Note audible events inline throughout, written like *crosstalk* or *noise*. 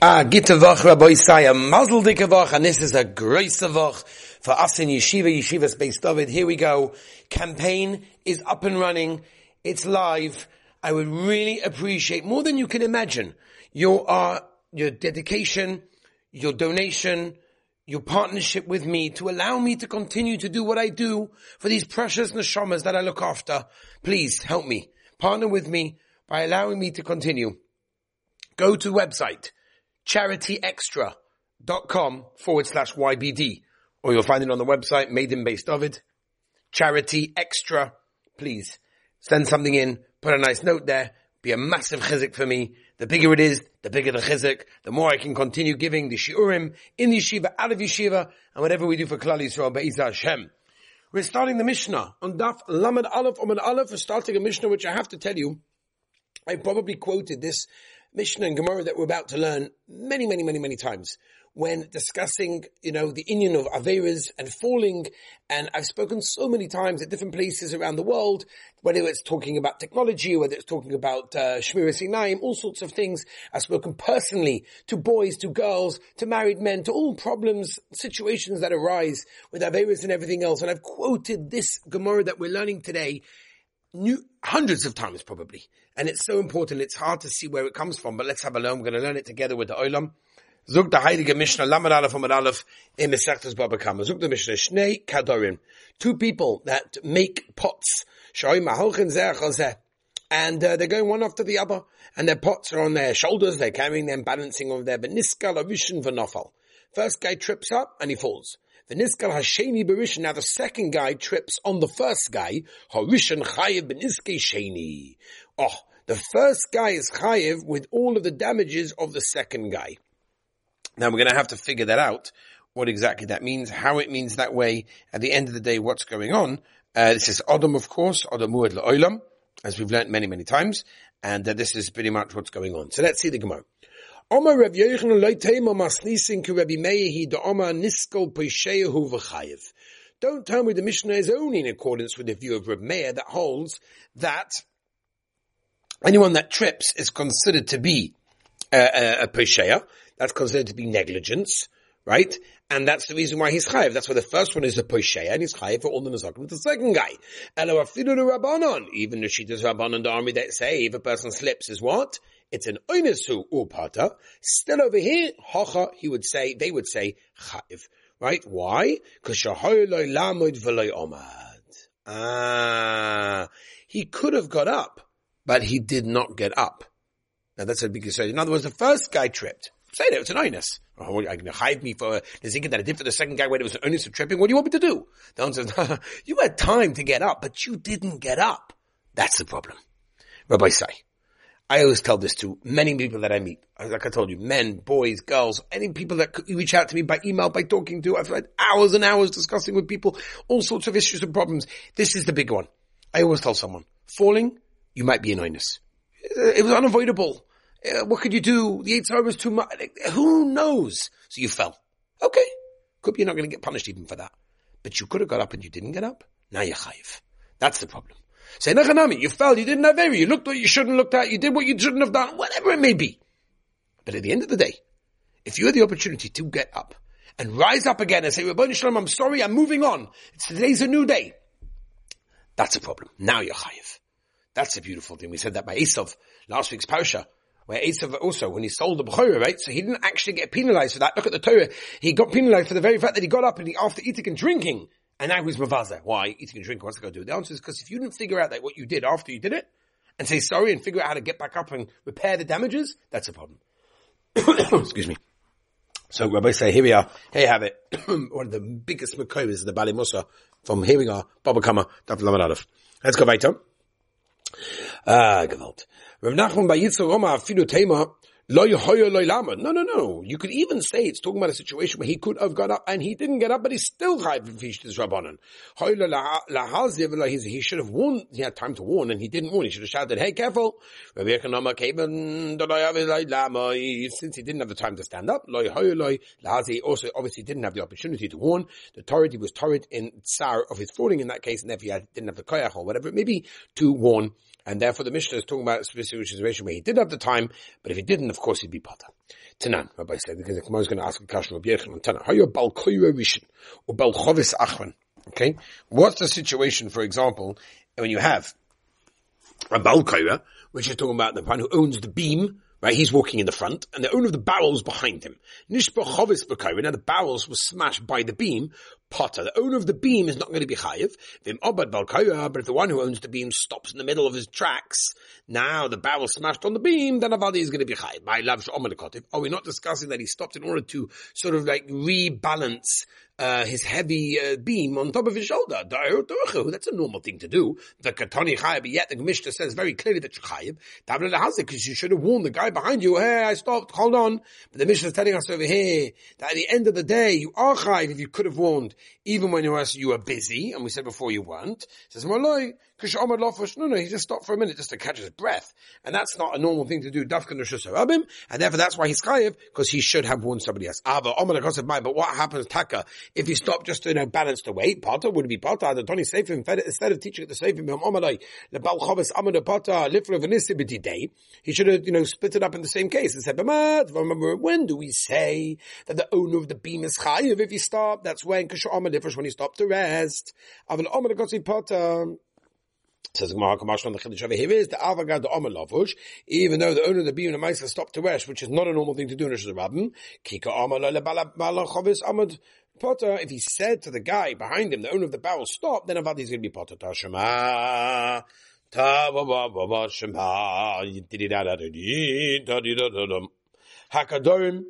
Ah, gitte Woche, Rabbi Isaiah, mazel dicke Woche, and this is a grace Woche for us in Yeshiva, Yeshiva Space David. Here we go. Campaign is up and running. It's live. I would really appreciate, more than you can imagine, your, uh, your dedication, your donation, your partnership with me to allow me to continue to do what I do for these precious neshamas that I look after. Please help me. Partner with me by allowing me to continue. Go to website charityextra.com forward slash YBD. Or you'll find it on the website, Made in Beis David. Charity Extra. Please send something in, put a nice note there, be a massive chizik for me. The bigger it is, the bigger the chizik, the more I can continue giving the shiurim in the yeshiva, out of yeshiva, and whatever we do for Klal Yisrael, Be'ezah Hashem. We're starting the Mishnah on Daf Lamed Aleph Omid Aleph. We're starting a Mishnah which I have to tell you, I probably quoted this Mishnah and Gemara that we're about to learn many, many, many, many times when discussing, you know, the Indian of Averas and falling. And I've spoken so many times at different places around the world, whether it's talking about technology, whether it's talking about uh, Shmira all sorts of things. I've spoken personally to boys, to girls, to married men, to all problems, situations that arise with Averas and everything else. And I've quoted this Gemara that we're learning today new hundreds of times probably. And it's so important, it's hard to see where it comes from, but let's have a learn. We're going to learn it together with the Olam. Zug the Heilige Mishnah, Lamed Aleph Amad Aleph, in Baba Kama. Zug the Mishnah, Shnei Kadorim. Two people that make pots. Shoy Maholchen Zeh and uh, they're going one after the other, and their pots are on their shoulders, they're carrying them, balancing over there. Beniskal Avishin Vanofal. First guy trips up and he falls. The Niskal Hasheni Berishan. Now the second guy trips on the first guy. Harishan Chayev Beniske Sheni. Oh, the first guy is Chayev with all of the damages of the second guy. Now we're going to have to figure that out. What exactly that means, how it means that way. At the end of the day, what's going on? Uh, this is Adam, of course, Adam Muad La'olam, as we've learned many, many times. And uh, this is pretty much what's going on. So let's see the Gemara. Omar Rav Yochanan loy Rabbi da niskol v'chayev. Don't tell me the Mishnah is only in accordance with the view of Rabbi Meir that holds that anyone that trips is considered to be uh, uh, a, a, a poisheya. That's considered to be negligence, right? And that's the reason why he's chayiv. That's why the first one is a posheya, and he's chayiv for all the nazakim with the second guy. Elo afidu rabbanon. Even the shittas rabbanon, the army that say if a person slips is what? It's an oinesu upata. Still over here, hacha, he would say, they would say chayiv. Right? Why? Ah, he could have got up, but he did not get up. Now that's a big concern. In other words, the first guy tripped. Say that it's an onus. Oh, you going to hide me for the thinking that I did for the second guy when it was an onus of tripping? What do you want me to do? The answer is, *laughs* you had time to get up, but you didn't get up. That's the problem. Rabbi say, I always tell this to many people that I meet. Like I told you, men, boys, girls, any people that you reach out to me by email, by talking to. I've had hours and hours discussing with people all sorts of issues and problems. This is the big one. I always tell someone, falling, you might be an onus. It was unavoidable. Uh, what could you do? The eight was too much. Who knows? So you fell. Okay. Could be you're not going to get punished even for that. But you could have got up and you didn't get up. Now you're chayiv. That's the problem. Say, Nechanami, you fell, you didn't have every, you looked what you shouldn't have looked at, you did what you shouldn't have done, whatever it may be. But at the end of the day, if you had the opportunity to get up and rise up again and say, Rabbi Shalom, I'm sorry, I'm moving on. It's, today's a new day. That's a problem. Now you're chayiv. That's a beautiful thing. We said that by Esav, last week's Parsha, where Esav also, when he sold the Bechorah, right? So he didn't actually get penalized for that. Look at the Torah. He got penalized for the very fact that he got up and he, after eating and drinking, and now he's mavaza. Why? Eating and drinking, what's it going to do? The answer is because if you didn't figure out that what you did after you did it, and say sorry and figure out how to get back up and repair the damages, that's a problem. *coughs* Excuse me. So Rabbi say, here we are. Here you have it. *coughs* One of the biggest makovis in the Bali Musa. From here we are. Baba Kama, Daf Lamadadov. Let's go weiter. Ah, Gewalt. Rav Nachman Yitzhak Roma afidu tema no, no, no. You could even say it's talking about a situation where he could have got up and he didn't get up, but he's still rabbanon. He should have warned. He had time to warn, and he didn't warn. He should have shouted, "Hey, careful!" Since he didn't have the time to stand up, he also obviously didn't have the opportunity to warn. The Torah was Torah in tsar of his falling in that case, and if he didn't have the koyach or whatever it may be to warn And therefore the Mishnah is talking about a specific situation where he did have the time, but if he didn't, of course he'd be potter. Tanan, Rabbi said, because the Gemara is going to ask a question of Yechon on Tanan. How you bal koyre rishon, or bal achron? Okay? What's the situation, for example, when you have a bal koyre, which is talking about the one who owns the beam, Right, he's walking in the front, and the owner of the barrels behind him. Nishba chovis b'kayra. Now the barrels were smashed by the beam. Potter, the owner of the beam is not going to be chayiv. Vim obad balkayra. But if the one who owns the beam stops in the middle of his tracks, now the barrel smashed on the beam, then avadi is going to be chayiv. My love Are we not discussing that he stopped in order to sort of like rebalance uh, his heavy uh, beam on top of his shoulder. That's a normal thing to do. The katani chayiv, yet the Mishnah says very clearly that you're chayiv. Because you should have warned the guy behind you, hey, I stopped, hold on. But the Mishnah is telling us over here that at the end of the day, you are chayiv if you could have warned, even when you were, you were busy, and we said before you weren't. It says, no, no, he just stopped for a minute just to catch his breath. And that's not a normal thing to do, and therefore that's why he's chayiv, because he should have warned somebody else. Ah, but what happens, taka, if he stopped just to, you know, balance the weight, potter would be potter, the Tony Seifim, instead of teaching it the Seifim, the Bal Chavis Amad Potter, Lifra Venisibiti Day, he should have, you know, split it up in the same case and said, remember, when do we say that the owner of the beam is chayiv if he stopped? That's when, Kasha Amad Lifra, when he stopped to rest. Aval Amad Gotzi Potter, Says Gemara Kamash on the Chiddush over here is the Avagad the Omer Lavush, even though the owner of the beam and stopped to rest, which is not a normal thing to do in Rosh Rabbim. Kika Omer Lele Balachovis Amad Potter. If he said to the guy behind him, the owner of the barrel, stop, then Avadi is going to be Potter. Tashema. Ta ba ba ba ba shema. Hakadorim.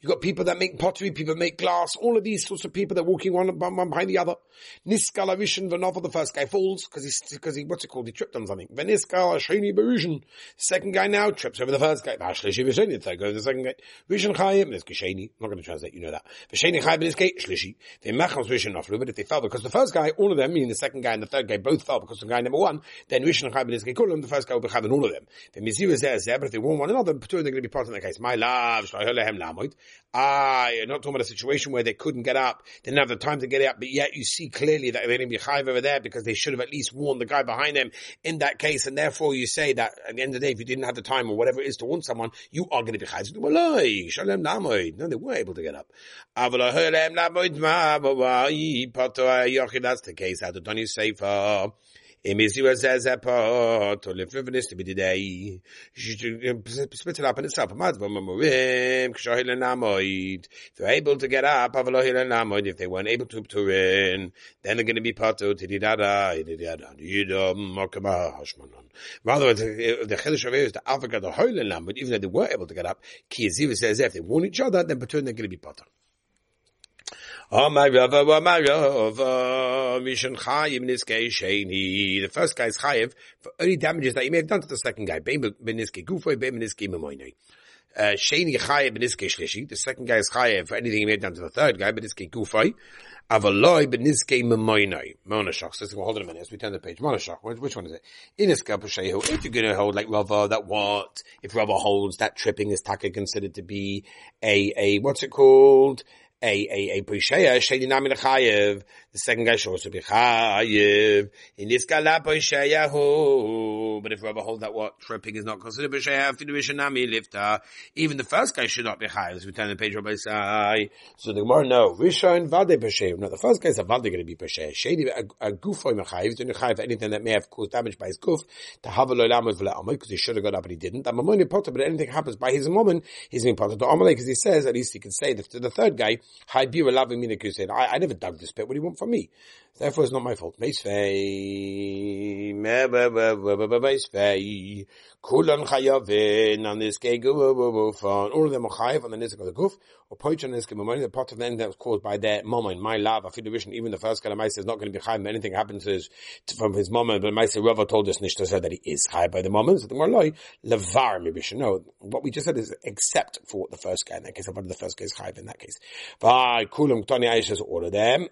You've got people that make pottery, people that make glass, all of these sorts of people that are walking one, one behind the other. Niskala Vishan Vanova, the first guy falls because he's, because he, what's it called? He tripped on something. Veniskala Shani Barushan. Second guy now trips over the first guy. Vashlishi Vishani, the third guy, the second guy. Vishan Chayim, Niska Shani. I'm not going to translate, you know that. Vishani Chayim, Niska Shlishi. They machams Vishan Naflu, but if they fell because the first guy, all of them, meaning the second guy and the third guy, both fell because of guy number one, then Vishan Chayim, Niska Kulam, the first guy will be having all of them. The Miziv is there, but if they warn one another, they're going to be part of the case. My love, Shloihem Lamoid. Ah, you're not talking about a situation where they couldn't get up, they didn't have the time to get up, but yet you see clearly that going to be chayv over there because they should have at least warned the guy behind them in that case, and therefore you say that at the end of the day, if you didn't have the time or whatever it is to warn someone, you are going to be chayv. No, they were able to get up. That's the case. How to you safer? Up in itself. If they're able to get up, if they weren't able to turin, then they're going to be part to didada, didada, Rather, the Chiddush of is the Africa, the Hoylen Lamb, but even though they were able to get up, Ki says if they warn each other, then Patur, they're going to be potter. The first guy is chayiv for any damages that he may have done to the second guy. Uh, Sheni chayiv beniske shlishi. The second guy is chayiv for anything he may have done to the third guy. Beniske gufay. Avaloi beniske memoinoi. Monashach. So hold it a minute as we turn the page. Monashach. Which one is it? Iniska pushehu. If you're going to hold like Rava, that what? If Rava holds that tripping is taka considered to be a, a, what's it called? A a a brisheya sheni nami lechayev. The second guy should also be chayev. In this gala. But if Rabbi hold that what tripping is not considered nami lifta. Even the first guy should not be chayev. As we turn the page, Rabbi say. So the Gemara no rishon vade brisheya. No, the first guy is a vade going to be brisheya. Sheni a gufoy mechayev. Doing chayev anything that may have caused damage by his guf. To have a loylamud v'le'amay because he should have got up but he didn't. I'm potter, but anything happens by his moment, he's being potter to amalek because he says at least he can say that to the third guy I, I never dug this pit. What do you want from me? Therefore, it's not my fault. Kulan chayavin on this gay All of them are chayav on the nizik of the guf, or poich on the nizik of the part of the end that was caused by their moment, my love, afidu even the first kind of Maisa is not going to be chayav, anything happens to his, from his moment, but Maisa Rava told us Nishta said that he is chayav by the moment, so the more loy, levar mibishin. No, what we just said is except for the first guy in that case, but the first guy is chayav in that case. By kulam ktani aishes all of them,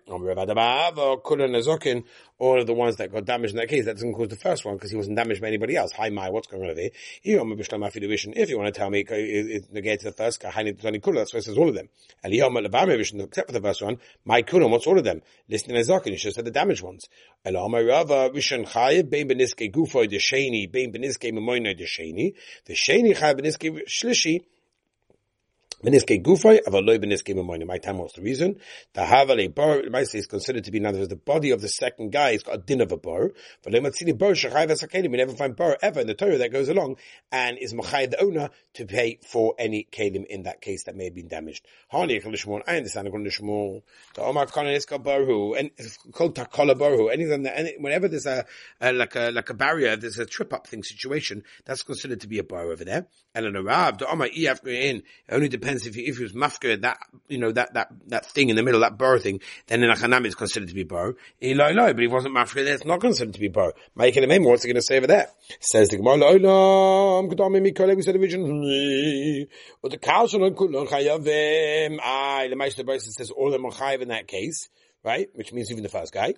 Kula all of the ones that got damaged in that case. That doesn't include the first one because he wasn't damaged by anybody else. Hi, my, what's going on over here? If you want to tell me uh, uh, uh, it negates the first, that's why it says all of them. Except for the first one, my Kula, what's all of them? Listen to Nazokin, you should have said the damaged ones. The Memoinoi, the Chayev Beniske gufay, aval loy beniske memoyne. My time was the reason. The havale bar, is considered to be, in other words, the body of the second guy has got a din of a bar. But lematzini bar shachayv asakelim. We never find bar ever in the Torah that goes along and is machay the owner to pay for any kelim in that case that may have been damaged. Hani Shmuel. I understand to The Omar Konan Iska Barhu and it's called Takola Barhu. Anything that, any, whenever there's a, a, like a like a barrier, there's a trip up thing situation. That's considered to be a bar over there. And an Arab, the Omar Iyaf in only depends depends if if he was mafker that you know that that that thing in the middle, that bar thing, then in Achanam is considered to be bar. Eli no, but he wasn't mafker, then it's not considered to be bar. Making a name, what's he going to say over there? Says the Gemara, Olam, Kedami Mikole, we said originally, but the cows are kulon chayavim. Ah, the Meister says all of them are chayav in that case, right? Which means even the first guy.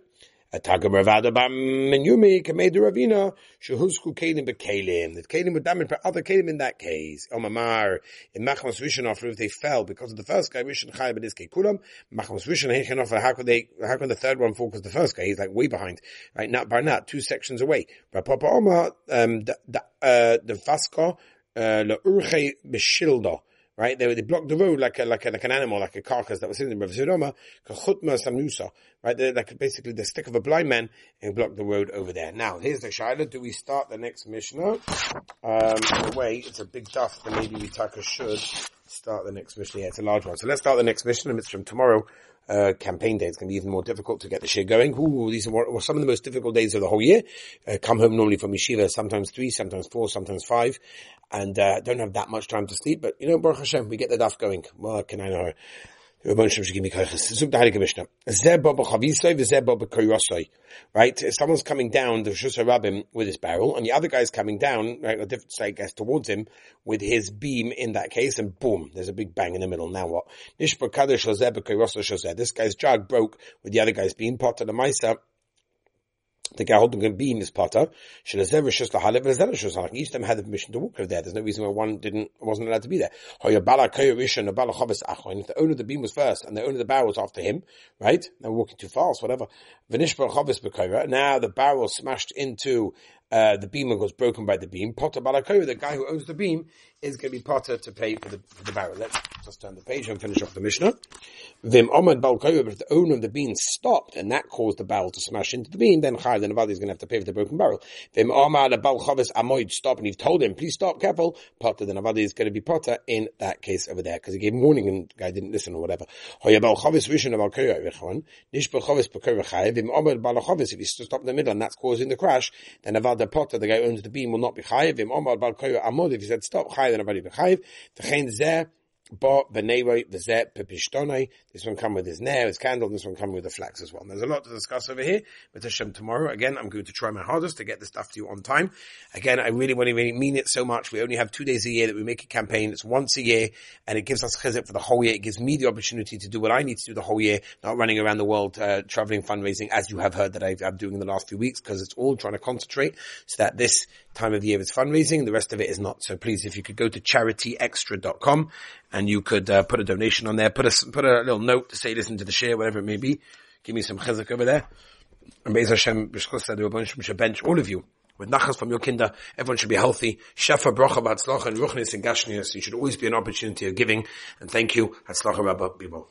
Atagam Ravada Bam Menyumi Kamedu Ravina Shahusku Kalim Bekalim. The Kalim were damaged by other Kalim in that case. Omamar in Machmas Rishon if they fell because of the first guy Rishon Chai Bediske Kulam. Machmas Rishon Hechen offer how could they how can the third one fall because the first guy he's like way behind right not Barnat two sections away. Rav Pappa Omar um the the uh the Vaska uh Le Urche Beshilda right? They, they blocked the road like a, like a, like an animal, like a carcass that was sitting in Rav Ziroma, kachutma samusa, right? They're like basically the stick of a blind man and blocked the road over there. Now, here's the shaila. Do we start the next Mishnah? Um, way, it's a big duff, then maybe we taka should start the next Mishnah. Yeah, it's a large one. So let's start the next Mishnah. It's from tomorrow. Uh, campaign day. It's going to be even more difficult to get the share going. Ooh, these are some of the most difficult days of the whole year. Uh, come home normally from yeshiva, sometimes three, sometimes four, sometimes five and uh, don't have that much time to sleep. But you know, Baruch Hashem, we get the daf going. What can I know? Right? Someone's coming down the Shus Rabbim with his barrel, and the other guy's coming down, right, a different side guess towards him with his beam in that case, and boom, there's a big bang in the middle. Now what? This guy's jug broke with the other guy's beam, pot of the Maisa, the guy holding a beam is potter. Each of them had the permission to walk over there. There's no reason why one didn't wasn't allowed to be there. If the owner of the beam was first and the owner of the barrel was after him, right? They're walking too fast, whatever. Now the barrel smashed into uh, the beam was broken by the beam. Potter Balakoya, the guy who owns the beam, is going to be Potter to pay for the, for the barrel. Let's just turn the page and finish off the Mishnah. Vim Omad but if the owner of the beam stopped and that caused the barrel to smash into the beam, then Chai, then Avadi is going to have to pay for the broken barrel. Vim Omad Balchavis Amoid stop and you've told him, please stop, careful, Potter, then Avadi is going to be Potter in that case over there because he gave him warning and the guy didn't listen or whatever. If he stopped in the middle and that's causing the crash, then Avadi Potter, the guy who owns the beam will not be Chayiv. Amod, if he said stop, Chayiv, then Avadi be Chayiv. V'chein Zeh, Bo Benevoi V'zeh Pepishtonai. This one come with his nair, his candle, this one come with the flax as well. And there's a lot to discuss over here. But Hashem tomorrow, again, I'm going to try my hardest to get this stuff to you on time. Again, I really, really, really mean it so much. We only have two days a year that we make a campaign. It's once a year and it gives us chizit for the whole year. It gives me the opportunity to do what I need to do the whole year, not running around the world, uh, traveling fundraising as you have heard that I've, I'm doing in the last few weeks because it's all trying to concentrate so that this time of year is fundraising. The rest of it is not. So please, if you could go to charityextra.com and you could uh, put a donation on there, put a put a little note to say listen to the share, whatever it may be. Give me some chizuk over there. And Be'ez Hashem, should bench all of you with nachas from your kinder. Everyone should be healthy. Shefa, bracha, batzlacha, and ruchnis and gashnias. You should always be an opportunity of giving. And thank you. Hatzlacha, Rabba Bibol.